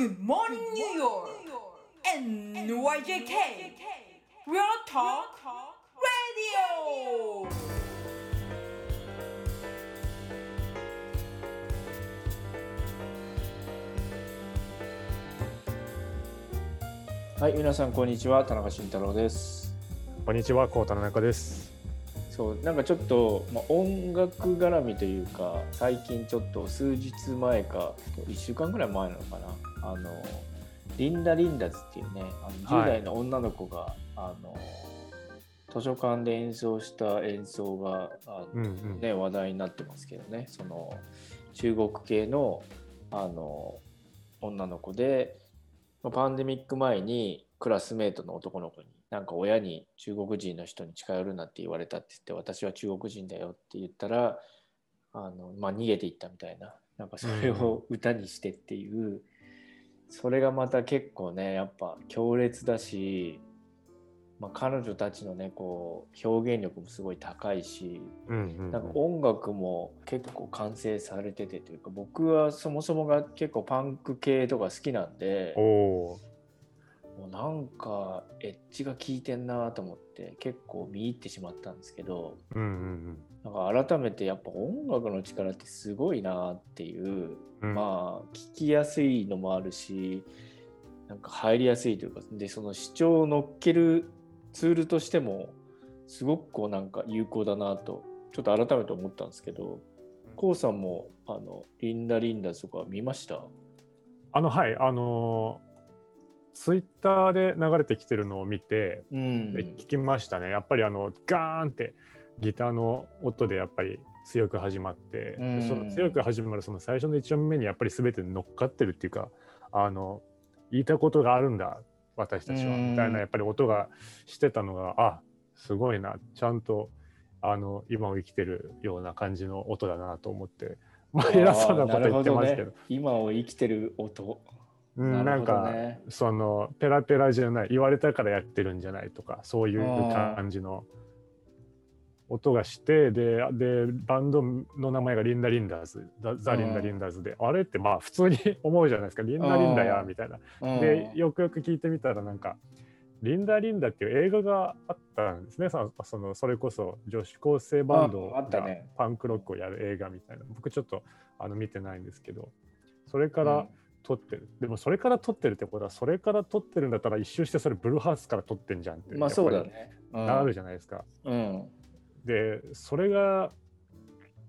Good morning, New York! NYJK! Real Talk Radio! はい、皆さんこんにちは、田中慎太郎です。こんにちは、コウタ田中です。そう、なんかちょっと、まあ、音楽絡みというか、最近ちょっと数日前か、1週間ぐらい前なのかな、あの、リンダ・リンダズっていうね、あの10はい。代の女の子が、あの、図書館で演奏した演奏が、あのうんうん。ね、話題になってますけどね。その中国系のあの女の子でまあパンデミック前にクラスメートの男の子になんか親に中国人の人に近寄るなって言われたって言って私は中国人だよって言ったらあの、まあ、逃げていったみたいななんかそれを歌にしてっていう、それがまた結構ねやっぱ強烈だし、まあ、彼女たちのねこう表現力もすごい高いしなんか音楽も結構完成されててというか僕はそもそもが結構パンク系とか好きなんでもうなんかエッジが効いてんなと思って結構見入ってしまったんですけどなんか改めてやっぱ音楽の力ってすごいなっていう、うん。まあ聞きやすいのもあるしなんか入りやすいというかでその主張を乗っけるツールとしてもすごくこうなんか有効だなとちょっと改めて思ったんですけどこうさんもあのリンダリンダとか見ました？あの、はい、あのー、ツイッターで流れてきてるのを見て、うん。で聞きましたね。やっぱりあの、ガーンってギターの音でやっぱり強く始まって、うん。でその強く始まるその最初の1音目にやっぱり全て乗っかってるっていうか、あの、言いたいことがあるんだ、私たちは、うん。みたいなやっぱり音がしてたのが、あ、すごいな、ちゃんと、あの、今を生きてるような感じの音だなと思って、まあ、偉そうなこと言ってますけど。ね、今を生きてる音。うん、なんか、ね。そのペラペラじゃない言われたからやってるんじゃないとかそういう感じの音がしてででバンドの名前がリンダ・リンダーズザ・ザリンダ・リンダーズであれってまあ普通に 思うじゃないですか。リンダ・リンダやうん。みたいな。うん。でよくよく聞いてみたらなんかリンダ・リンダっていう映画があったんですね。そそのそれこそ女子高生バンドがね。パンクロックをやる映画みたいな。僕ちょっとあの見てないんですけどそれから撮ってる、でもそれから撮ってるってことはそれから撮ってるんだったら一周してそれブルーハーツから撮ってんじゃんってまあそうだね。なるじゃないですか。うんでそれが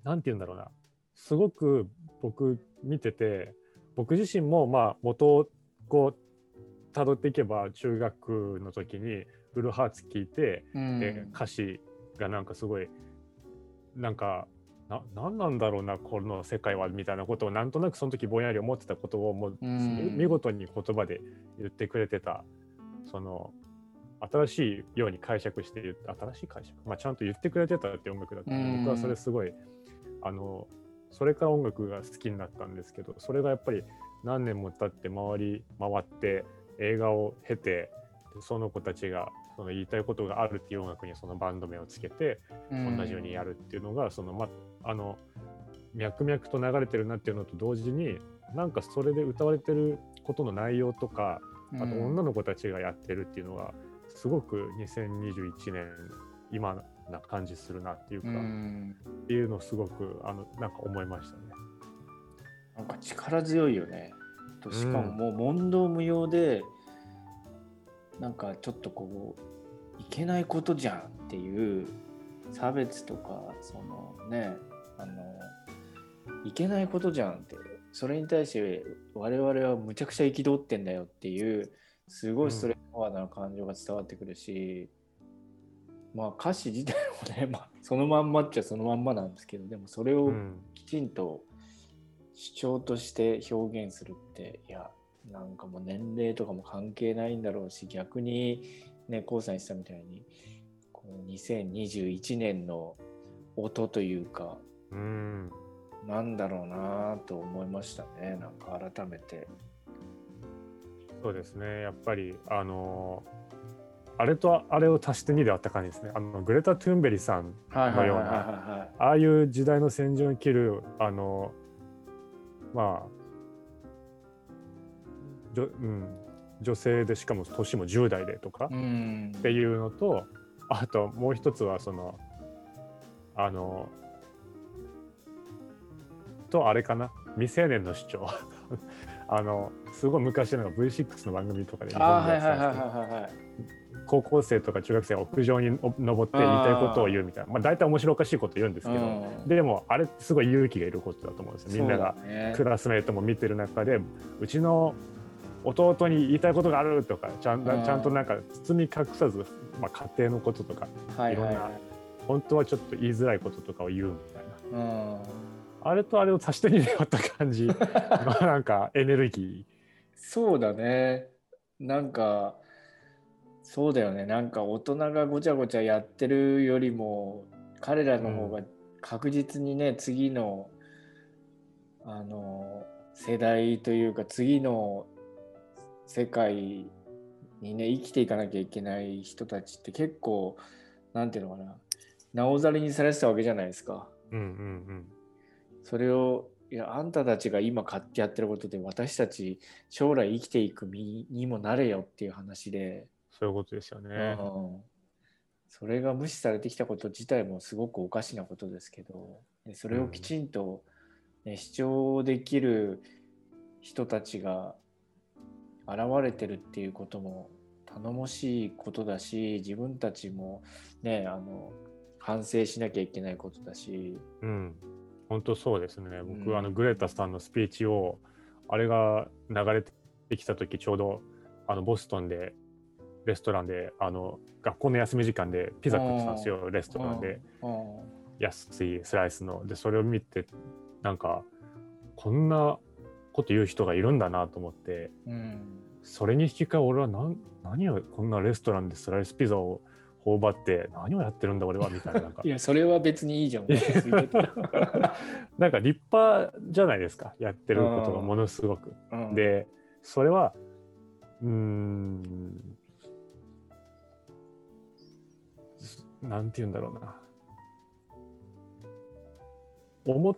なんて言うんだろうな。すごく僕見てて僕自身もまあ元をこう辿っていけば中学の時にブルーハーツ聞いて、うん。で歌詞がなんかすごいなんかな何なんだろうなこの世界はみたいなことをなんとなくその時ぼんやり思ってたことをもう、うん。見事に言葉で言ってくれてたその新しいように解釈して新しい解釈、まあ、ちゃんと言ってくれてたって音楽だったので、うん。僕はそれすごいあのそれから音楽が好きになったんですけどそれがやっぱり何年も経って回り回って映画を経てでその子たちがその言いたいことがあるっていう音楽にそのバンド名をつけて同じようにやるっていうのがそのまあの脈々と流れてるなっていうのと同時になんかそれで歌われてることの内容とかあと女の子たちがやってるっていうのがすごく2021年今な感じするなっていうか、うっんていうのをすごくあのなんか思いましたね。なんか力強いよね。としかもうんもう問答無用で、なんかちょっとこういけないことじゃんっていう差別とかそのねあのいけないことじゃんってそれに対して我々はむちゃくちゃ憤ってんだよっていうすごいストレートフォワードな感情が伝わってくるし、まあ歌詞自体もね、まあ、そのまんまっちゃそのまんまなんですけどでもそれをうん。きちんと主張として表現するっていやなんかもう年齢とかも関係ないんだろうし逆にねこうさん言ってたみたいにこの2021年の音というかうん。なんだろうなと思いましたね。なんか改めて。そうですね。やっぱりあのあれとあれを足して2であった感じですね。あのグレタ・トゥーンベリさんはいのようなはああいう時代の戦場に切るあのまあじょうん、女性でしかも年も10代でとかうん。っていうのとあともう一つはそのあのとあれかな。未成年の主張あのすごい昔の V6 の番組とかで高校生とか中学生が屋上に登って言いたいことを言うみたいなまあ大体面白おかしいこと言うんですけど、うん。でもあれすごい勇気がいることだと思うんですよ。みんながクラスメートも見てる中でうちの弟に言いたいことがあるとかちゃんうん。ちゃんとなんか包み隠さず、まあ、家庭のこととかいろんな本当はちょっと言いづらいこととかを言うみたいな。うんあれとあれを足して2で割った感じ。のなんかエネルギそうだね。なんかそうだよね。なんか大人がごちゃごちゃやってるよりも彼らの方が確実にね、次のあの世代というか次の世界にね生きていかなきゃいけない人たちって結構なんていうのかな。なおざりにされてたわけじゃないですか。ー、うんうんそれをいやあんたたちが今買ってやってることで私たち将来生きていく身にもなれよっていう話で、そういうことですよね。うんそれが無視されてきたこと自体もすごくおかしなことですけどでそれをきちんと、ね主張できる人たちが現れてるっていうことも頼もしいことだし自分たちもねあの反省しなきゃいけないことだし。うん、本当そうですね。僕、うん。あのグレタさんのスピーチをあれが流れてきた時ちょうどあのボストンでレストランであの学校の休み時間でピザ食ってたんですよ。レストランで。うん。安いスライスの。でそれを見てなんかこんなこと言う人がいるんだなと思って。うん。それに引き換え俺は何何をこんなレストランでスライスピザを頬張って何をやってるんだ俺はみたいななんか。いや、それは別にいいじゃん。なんか立派じゃないですかやってることがものすごく。うん、でそれはうーんなんて言うんだろうな。思っ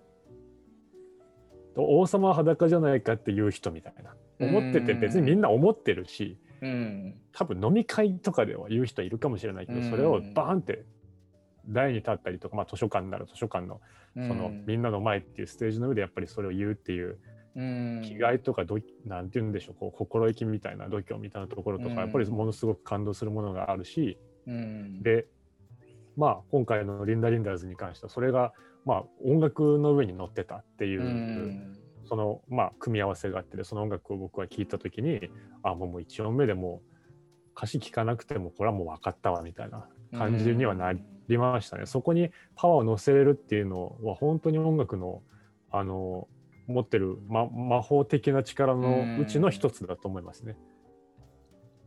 王様は裸じゃないかっていう人みたいな。思ってて別にみんな思ってるしうん、多分飲み会とかでは言う人いるかもしれないけどうん。それをバーンって台に立ったりとか、まあ、図書館なら図書館のそそのみんなの前っていうステージの上でやっぱりそれを言うっていううん、気概とかどなんて言うんでしょうこう心意気みたいな度胸みたいなところとか、うん。やっぱりものすごく感動するものがあるしうん、でまあ今回の「リンダ・リンダーズ」に関してはそれがまあ音楽の上に乗ってたっていう、うん、そのまあ組み合わせがあってその音楽を僕は聴いた時にあもうもう1音目でもう歌詞聴かなくてもこれはもう分かったわみたいな感じにはなりましたね。そこにパワーを乗せれるっていうのは本当に音楽のあの持ってる、ま、魔法的な力のうちの一つだと思いますね。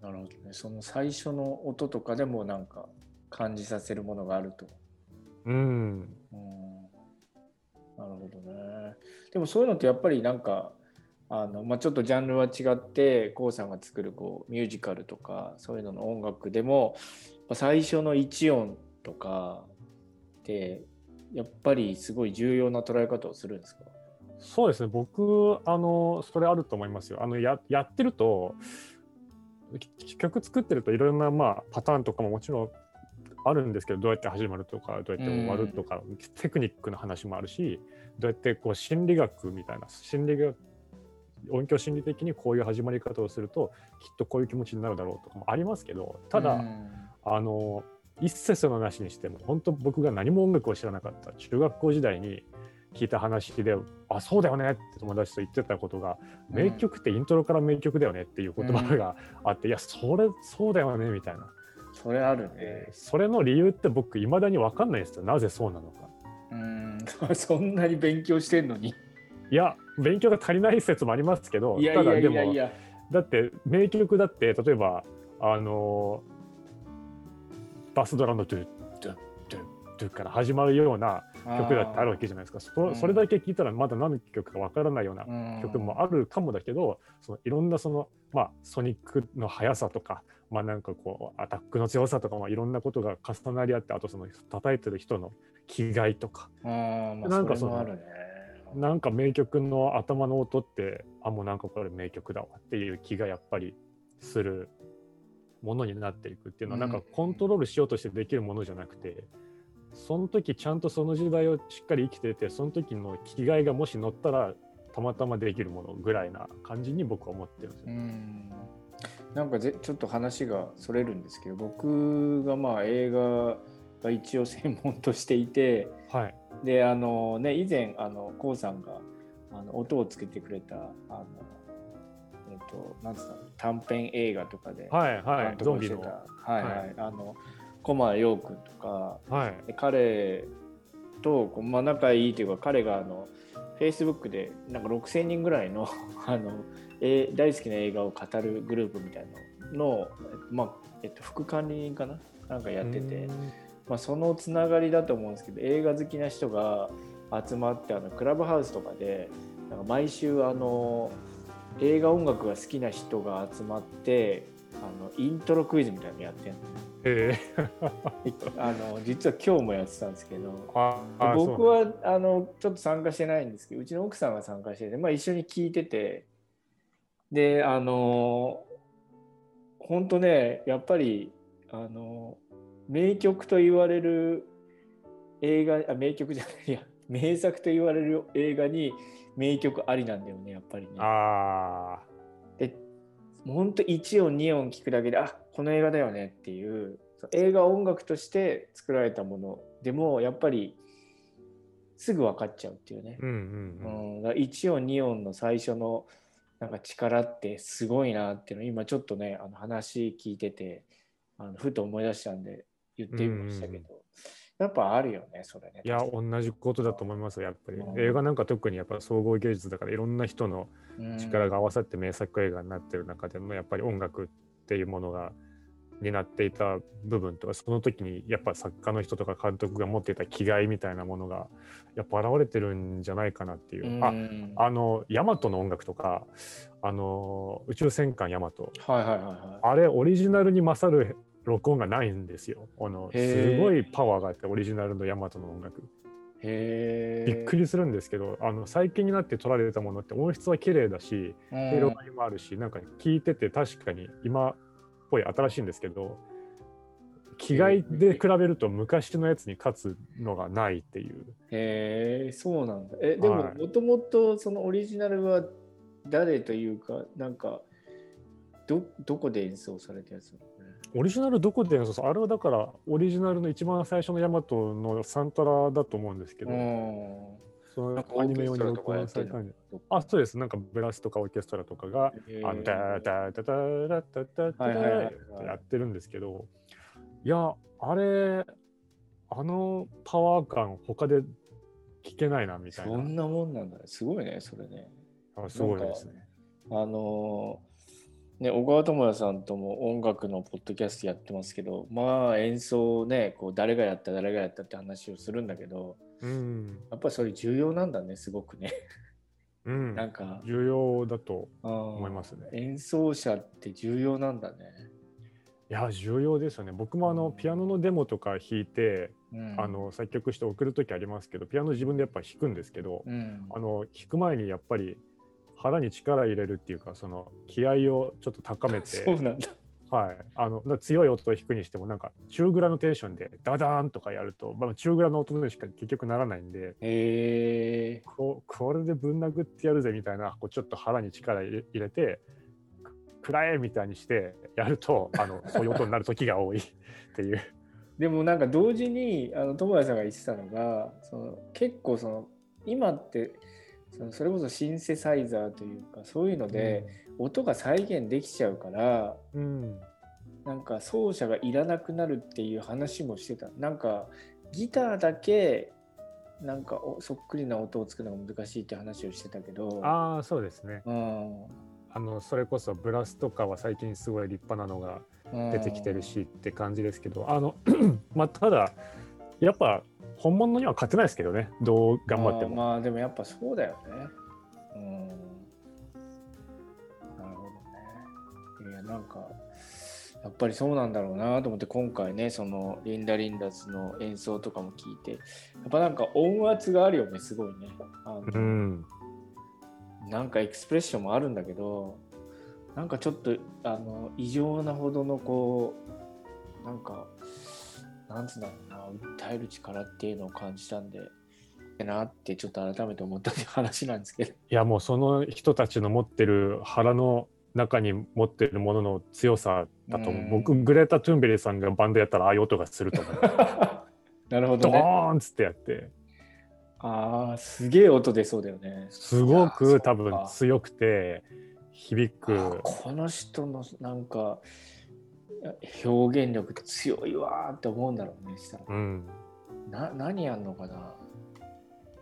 なるほどね。その最初の音とかでもなんか感じさせるものがあると。うん、うん、なるほどね。でもそういうのってやっぱりなんかあの、まあ、ちょっとジャンルは違って k o さんが作るこうミュージカルとかそういうのの音楽でも最初の1音とかってやっぱりすごい重要な捉え方をするんですか？そうですね僕あのそれあると思いますよ。あのややってると曲作ってるといろんな、まあ、パターンとかももちろんあるんですけどどうやって始まるとかどうやって終わるとか、テクニックの話もあるしどうやってこう心理学みたいな心理学音響心理的にこういう始まり方をするときっとこういう気持ちになるだろうとかもありますけどただ、うん。あの一切のなしにしても本当僕が何も音楽を知らなかった中学校時代に聞いた話で「あそうだよね」って友達と言ってたことが「名曲ってイントロから名曲だよね」っていう言葉があって「いやそれそうだよね」みたいな、それあるねえ。ーそれの理由って僕いまだに分かんないですよなぜそうなのか。うん、そんなに勉強してんのに。いや勉強が足りない説もありますけどいやいやいやいや。だって名曲だって例えばあのバスドラのドゥドゥドゥドゥから始まるような曲だってあるわけじゃないですかそ,、うんそれだけ聞いたらまだ何の曲かわからないようなうん曲もあるかもだけど、そのいろんなそのまあソニックの速さとかまあなんかこうアタックの強さとかまあいろんなことが重なり合ってあとその叩いてる人の気概とかまあ、なんかその。なんか名曲の頭の音ってあもうなんかこれ名曲だわっていう気がやっぱりするものになっていくっていうのは、うんなんかコントロールしようとしてできるものじゃなくてその時ちゃんとその時代をしっかり生きててその時の生きがもし乗ったらたまたまできるものぐらいな感じに僕は思ってるんですうよ。んなんかぜちょっと話がそれるんですけど僕がまあ映画が一応専門としていてはい、であのね以前あの k o さんがあの音をつけてくれたあのえっ、となんつったの？短編映画とかではいはい。ゾンビのをしてた。はいはい、はい。あの駒陽君とかはい。で彼とこう、まあ、仲いいというか彼があの Facebook でなんか6000人ぐらいの あの、えー大好きな映画を語るグループみたいなのの、まあえっと、副管理人かな？なんかやってて、まあ、そのつながりだと思うんですけど映画好きな人が集まってあのクラブハウスとかでなんか毎週あの映画音楽が好きな人が集まってあのイントロクイズみたいなのやってるの。え。あの実は今日もやってたんですけど。僕はあのちょっと参加してないんですけどうちの奥さんが参加してて、まあ、一緒に聞いてて。であの本当ねやっぱりあの名曲と言われる映画あ名曲じゃないいや。名作と言われる映画に名曲ありなんだよねやっぱりね。あでもうほんと1音2音聞くだけであこの映画だよねっていう映画音楽として作られたものでもやっぱりすぐ分かっちゃうっていうね。ー、うんうんうん。うん、だから1音2音の最初のなんか力ってすごいなっていうのを今ちょっとねあの話聞いててあのふと思い出したんで言ってみましたけど、やっぱあるよねそれね。いや同じことだと思いますよやっぱり。うん。映画なんか特にやっぱ総合芸術だからいろんな人のうん。力が合わさって名作映画になってる中でもやっぱり音楽っていうものが担っていた部分とかその時にやっぱ作家の人とか監督が持っていた気概みたいなものがやっぱ現れてるんじゃないかなっていう、あうん。あのヤマトの音楽とかあの宇宙戦艦ヤマト。はいはいはいはい。あれオリジナルに勝る録音がないんですよ。あのすごいパワーがあってオリジナルのヤマトの音楽。へびっくり、りするんですけどあの最近になって撮られたものって音質は綺麗だしうん。広がりもあるし、なんか聞いてて確かに今っぽい新しいんですけど気概で比べると昔のやつに勝つのがないっていう。へえそうなんだ。えでもはい。もともとそのオリジナルは誰というかなんかどどこで演奏されたやつオリジナルどこで演奏あれはだからオリジナルの一番最初のヤマトのサントラだと思うんですけど、うん。そのアニメ用に録音されたんであそうです。なんかブラスとかオーケストラとかがあダーダーダーダーダーダーダーはいはいはいはいってやってるんですけどいやあれあのパワー感他で聞けないなみたいな。そんなもんなんだね。すごいね、それね。あすごいですね。あのーね、小川智也さんとも音楽のポッドキャストやってますけど、まあ演奏ね、こう誰がやった、誰がやったって話をするんだけど、うん、やっぱりそれ重要なんだね、すごくね。うん、なんか、重要だと思思いますね。演奏者って重要なんだね。いや重要ですよね。僕もあのピアノのデモとか弾いて、うん。あの作曲して送る時ありますけどピアノ自分でやっぱ弾くんですけど、うん。あの弾く前にやっぱり腹に力入れるっていうかその気合をちょっと高めて そうなんだ。はい、あの強い音を弾くにしてもなんか中グラのテンションでダダーンとかやると、まあ、中グラの音でしか結局ならないんでへえここれでぶん殴ってやるぜみたいなこうちょっと腹に力入れてくらえみたいにしてやるとあのそういう音になる時が多い っていう。でもなんか同時にあの友也さんが言ってたのがその結構その今ってそのそれこそシンセサイザーというかそういうので音が再現できちゃうから、うん、なんか奏者がいらなくなるっていう話もしてた。なんかギターだけなんかおそっくりな音を作るのが難しいって話をしてたけどああそうですね。うん。あのそれこそブラスとかは最近すごい立派なのがうん出てきてるしって感じですけど、あの まあただやっぱ本物には勝てないですけどねどう頑張っても。まあでもやっぱそうだよね。うん。なるほどね。いやなんかやっぱりそうなんだろうなと思って今回ねそのリンダ・リンダスの演奏とかも聞いてやっぱなんか音圧があるよねすごいね。あのうん、なんかエクスプレッションもあるんだけどなんかちょっとあの異常なほどのこうなんかなんつうんだろうな訴える力っていうのを感じたんでなってちょっと改めて思ったっていう話なんですけど。いやもうその人たちの持ってる腹の中に持ってるものの強さだと僕グレータ・トゥンベリーさんがバンドやったらああいう音がすると思う。なるほドどね。ーンっつってやって。ああすげえ音出そうだよね。すごく多分強くて響あくこの人のなんか表現力強いわーって思うんだろうねしたら。うん。な何やんのかな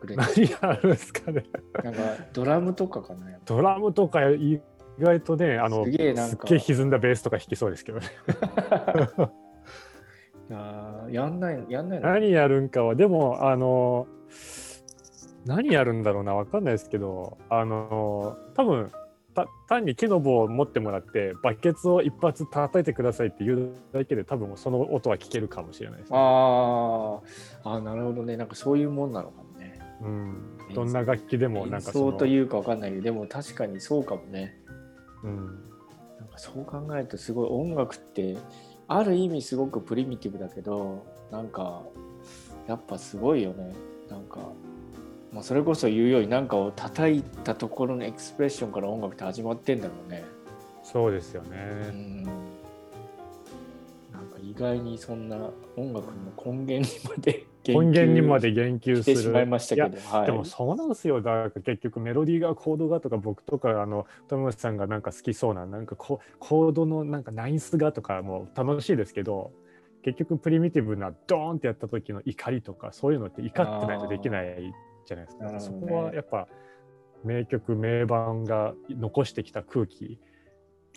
何やるんですかね。なんかドラムとかかなドラムとか意外とねあのすげえなんか。すっげえ歪んだベースとか弾きそうですけどね。あーやんないやんないの？何やるんかはでもあの何やるんだろうなわかんないですけどあの多分た単に木の棒を持ってもらってバケツを一発叩いてくださいって言うだけで多分その音は聞けるかもしれないです、ね。あー。あーなるほどね。なんかそういうもんなのかもね。うん、どんな楽器でもなん演かその。奏というかわかんないけどでも確かにそうかもね。うん、なんかそう考えるとすごい音楽ってある意味すごくプリミティブだけどなんかやっぱすごいよね。なんか、まあ、それこそ言うようになんかを叩いたところのエクスプレッションから音楽って始まってんだろうね。そうですようね、ん。なんか意外にそんな音楽の根源にまで根源にまで言及すしてしまいるましたけど、はい、でもそうなんですよ。だから結局メロディーがコードがとか僕とかあのトムさんがなんか好きそうななんかココードのなんかナインスがとかも楽しいですけど結局プリミティブなドーンってやった時の怒りとかそういうのって怒ってないとできないじゃないですか、ね。こはやっぱ名曲名盤が残してきた空気。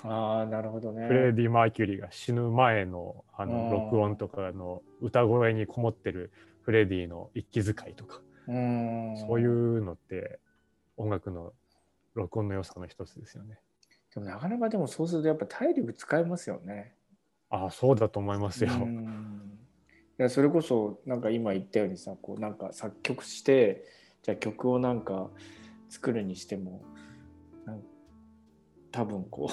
ああなるほどね。フレディ・マーキュリーが死ぬ前のあうん。の録音とかの歌声にこもってるフレディの息遣いとか。うん。そういうのって音楽の録音の良さの一つですよね。でもなかなかでもそうするとやっぱ体力使いますよね。ああそうだと思いますよ。うん。いやそれこそなんか今言ったようにさこうなんか作曲してじゃあ曲をなんか作るにしても多分こ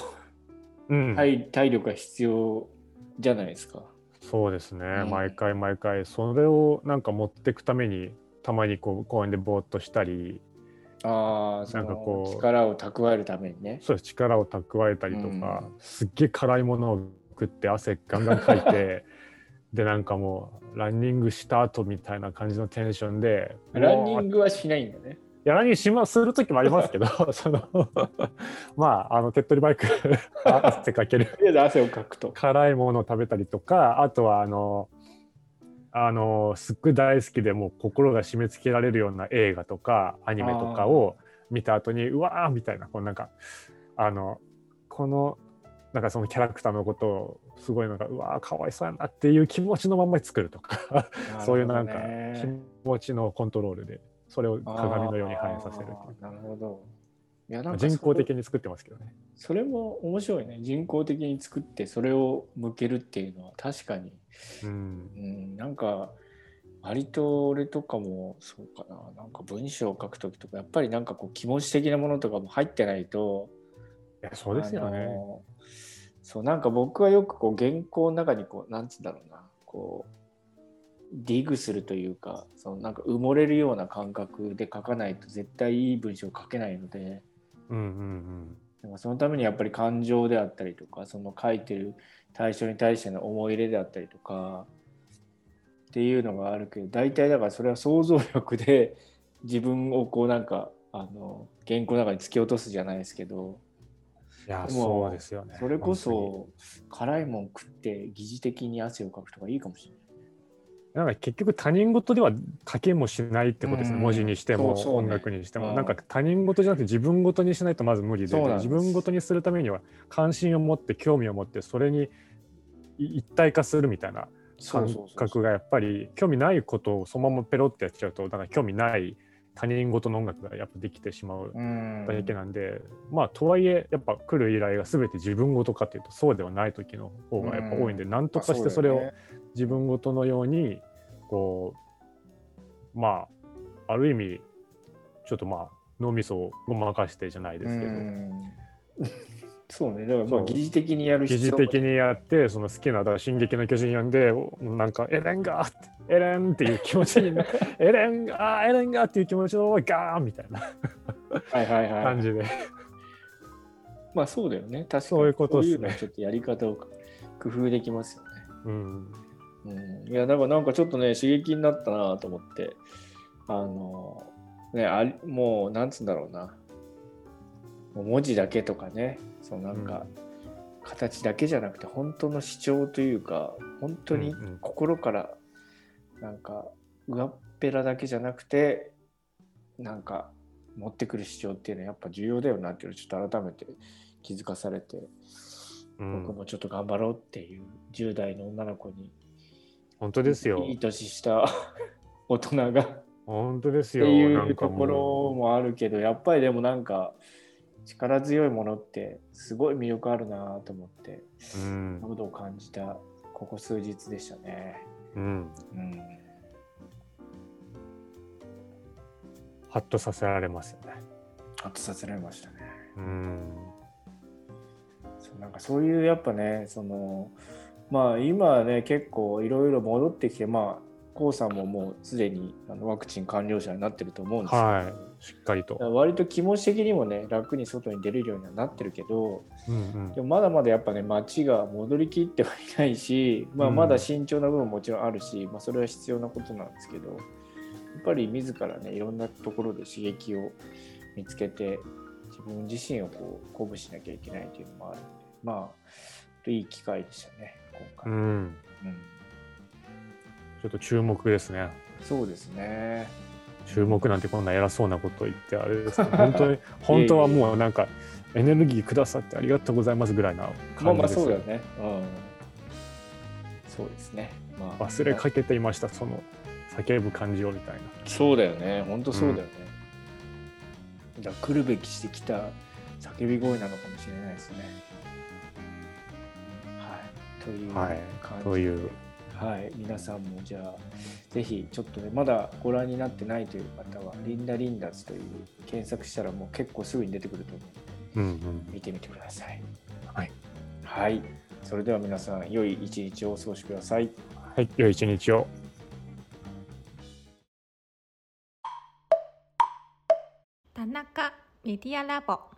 うん。う体体力が必要じゃないですか。そうですね、うん。毎回毎回。それをなんか持っていくためにたまにこう公園でぼーっとしたりあなんかこうの力を蓄えるためにね。そうです。力を蓄えたりとか、うん。すっげえ辛いものを食って汗ガンガンかいて でなんかもうランニングした後みたいな感じのテンションでランニンググはしないんだね。いやランニングしまする時もありますけど そのまああの手っ取り早く汗かける汗をかくと。辛いものを食べたりとかあとはあのあのすっごい大好きでもう心が締め付けられるような映画とかアニメとかを見た後にうわーみたいなこうなんかあのこのなんかそのキャラクターのことをすごいなんかうわーかわいそうやなっていう気持ちのまんまに作るとかそういうなんか気持ちのコントロールでそれを鏡のように反映させるっていうなるほど。いやなまあんか人工的に作ってますけどね。それも面白いね。人工的に作ってそれを向けるっていうのは確かに、うんうん、なんか割と俺とかもそうかな。なんか文章を書くときとかやっぱりなんかこう気持ち的なものとかも入ってないといやそうですよあね。のそうなんか僕はよくこう原稿の中にこうなんつうんだろうな。こうディグするというかそのなんか埋もれるような感覚で書かないと絶対いい文章を書けないので。うんうんなん。かそのためにやっぱり感情であったりとかその書いてる対象に対しての思い入れであったりとかっていうのがあるけど大体だからそれは想像力で自分をこうなんかあの原稿の中に突き落とすじゃないですけどいやそうですよね。それこ本そ辛いもん食って疑似的に汗をかくとかいいかもしれない。なんか結局他人事では書けもしないってことですね、うん。文字にしても、音楽にしても、うん。なんか他人事じゃなくて自分事にしないとまず無理で自分事にするためには関心を持って興味を持ってそれにい一体化するみたいな感覚がやっぱり興味ないことをそのままペロってやっちゃうとだから興味ない他人事の音楽がやっぱできてしまううん。だけなんで、まあとはいえやっぱ来る依頼が全て自分事かっていうとそうではない時の方がやっぱ多いんで、なんとかしてそれを自分ごとのようにこうまあある意味ちょっとまあ脳みそをごまかしてじゃないですけど、うんそうね。だからまあ疑似的にやる疑必要似的にやってその好きなだから「進撃の巨人」読んでなんか「エレンが!」って「エレン!」っていう気持ちになエレンがエレンが!」っていう気持ちのガーンみたいな。はいはいはい。感じで、まあそうだよね。確かに。そういうことちょっとやり方を工夫できますよね。うん、うん、いやだからなんかちょっとね刺激になったなと思って。あのねありもうなんつうんだろうな文字だけとかねそのなんか、形だけじゃなくて本当の主張というか本当に心からなんか上っぺらだけじゃなくてなんか持ってくる主張っていうのはやっぱ重要だよなっていうのをちょっと改めて気づかされて、うん。僕もちょっと頑張ろうっていう10代の女の子に本当ですよ。いい年した 大人が。っ本当ですてよいう。ところもあるけどやっぱりでもなんか力強いものってすごい魅力あるなと思ってうんことを感じたここ数日でしたね。うん、うん、ハッとさせられますよね。ハッとさせられましたね。うんそうなんかそういうやっぱねそのまあ今はね結構いろいろ戻ってきてまあコウさんももうすでにあのワクチン完了者になってると思うんですけど、はい。しっかりと。割と気持ち的にもね楽に外に出れるようにはなってるけどうんうん。でもまだまだやっぱね街が戻りきってはいないし、まあ、うん。まだ慎重な部分ももちろんあるし、まあ、それは必要なことなんですけどやっぱり自らねいろんなところで刺激を見つけて自分自身をこう鼓舞しなきゃいけないというのもあるのでまあいい機会でしたね今回、うん、うんちょっと注目ですね。そうですね注目なんてこんな偉そうなこと言ってあれですね。本当に本当はもうなんかエネルギーくださってありがとうございますぐらいなまあ感まあじですよそうだねうんそうですね、まあ、忘れかけていましたその叫ぶ感じをみたいな。そうだよね、本当そうだよね。だから来るべきしてきた叫び声なのかもしれないですね。はい。というはい感じで、というはい、皆さんもじゃあ、ぜひちょっとね、まだご覧になってないという方は、リンダ・リンダズという検索したらもう結構すぐに出てくると思うので、うんうん見てみてください。はい。はい。それでは皆さん、良い一日をお過ごしください。はい、良い一日を。田中メディアラボ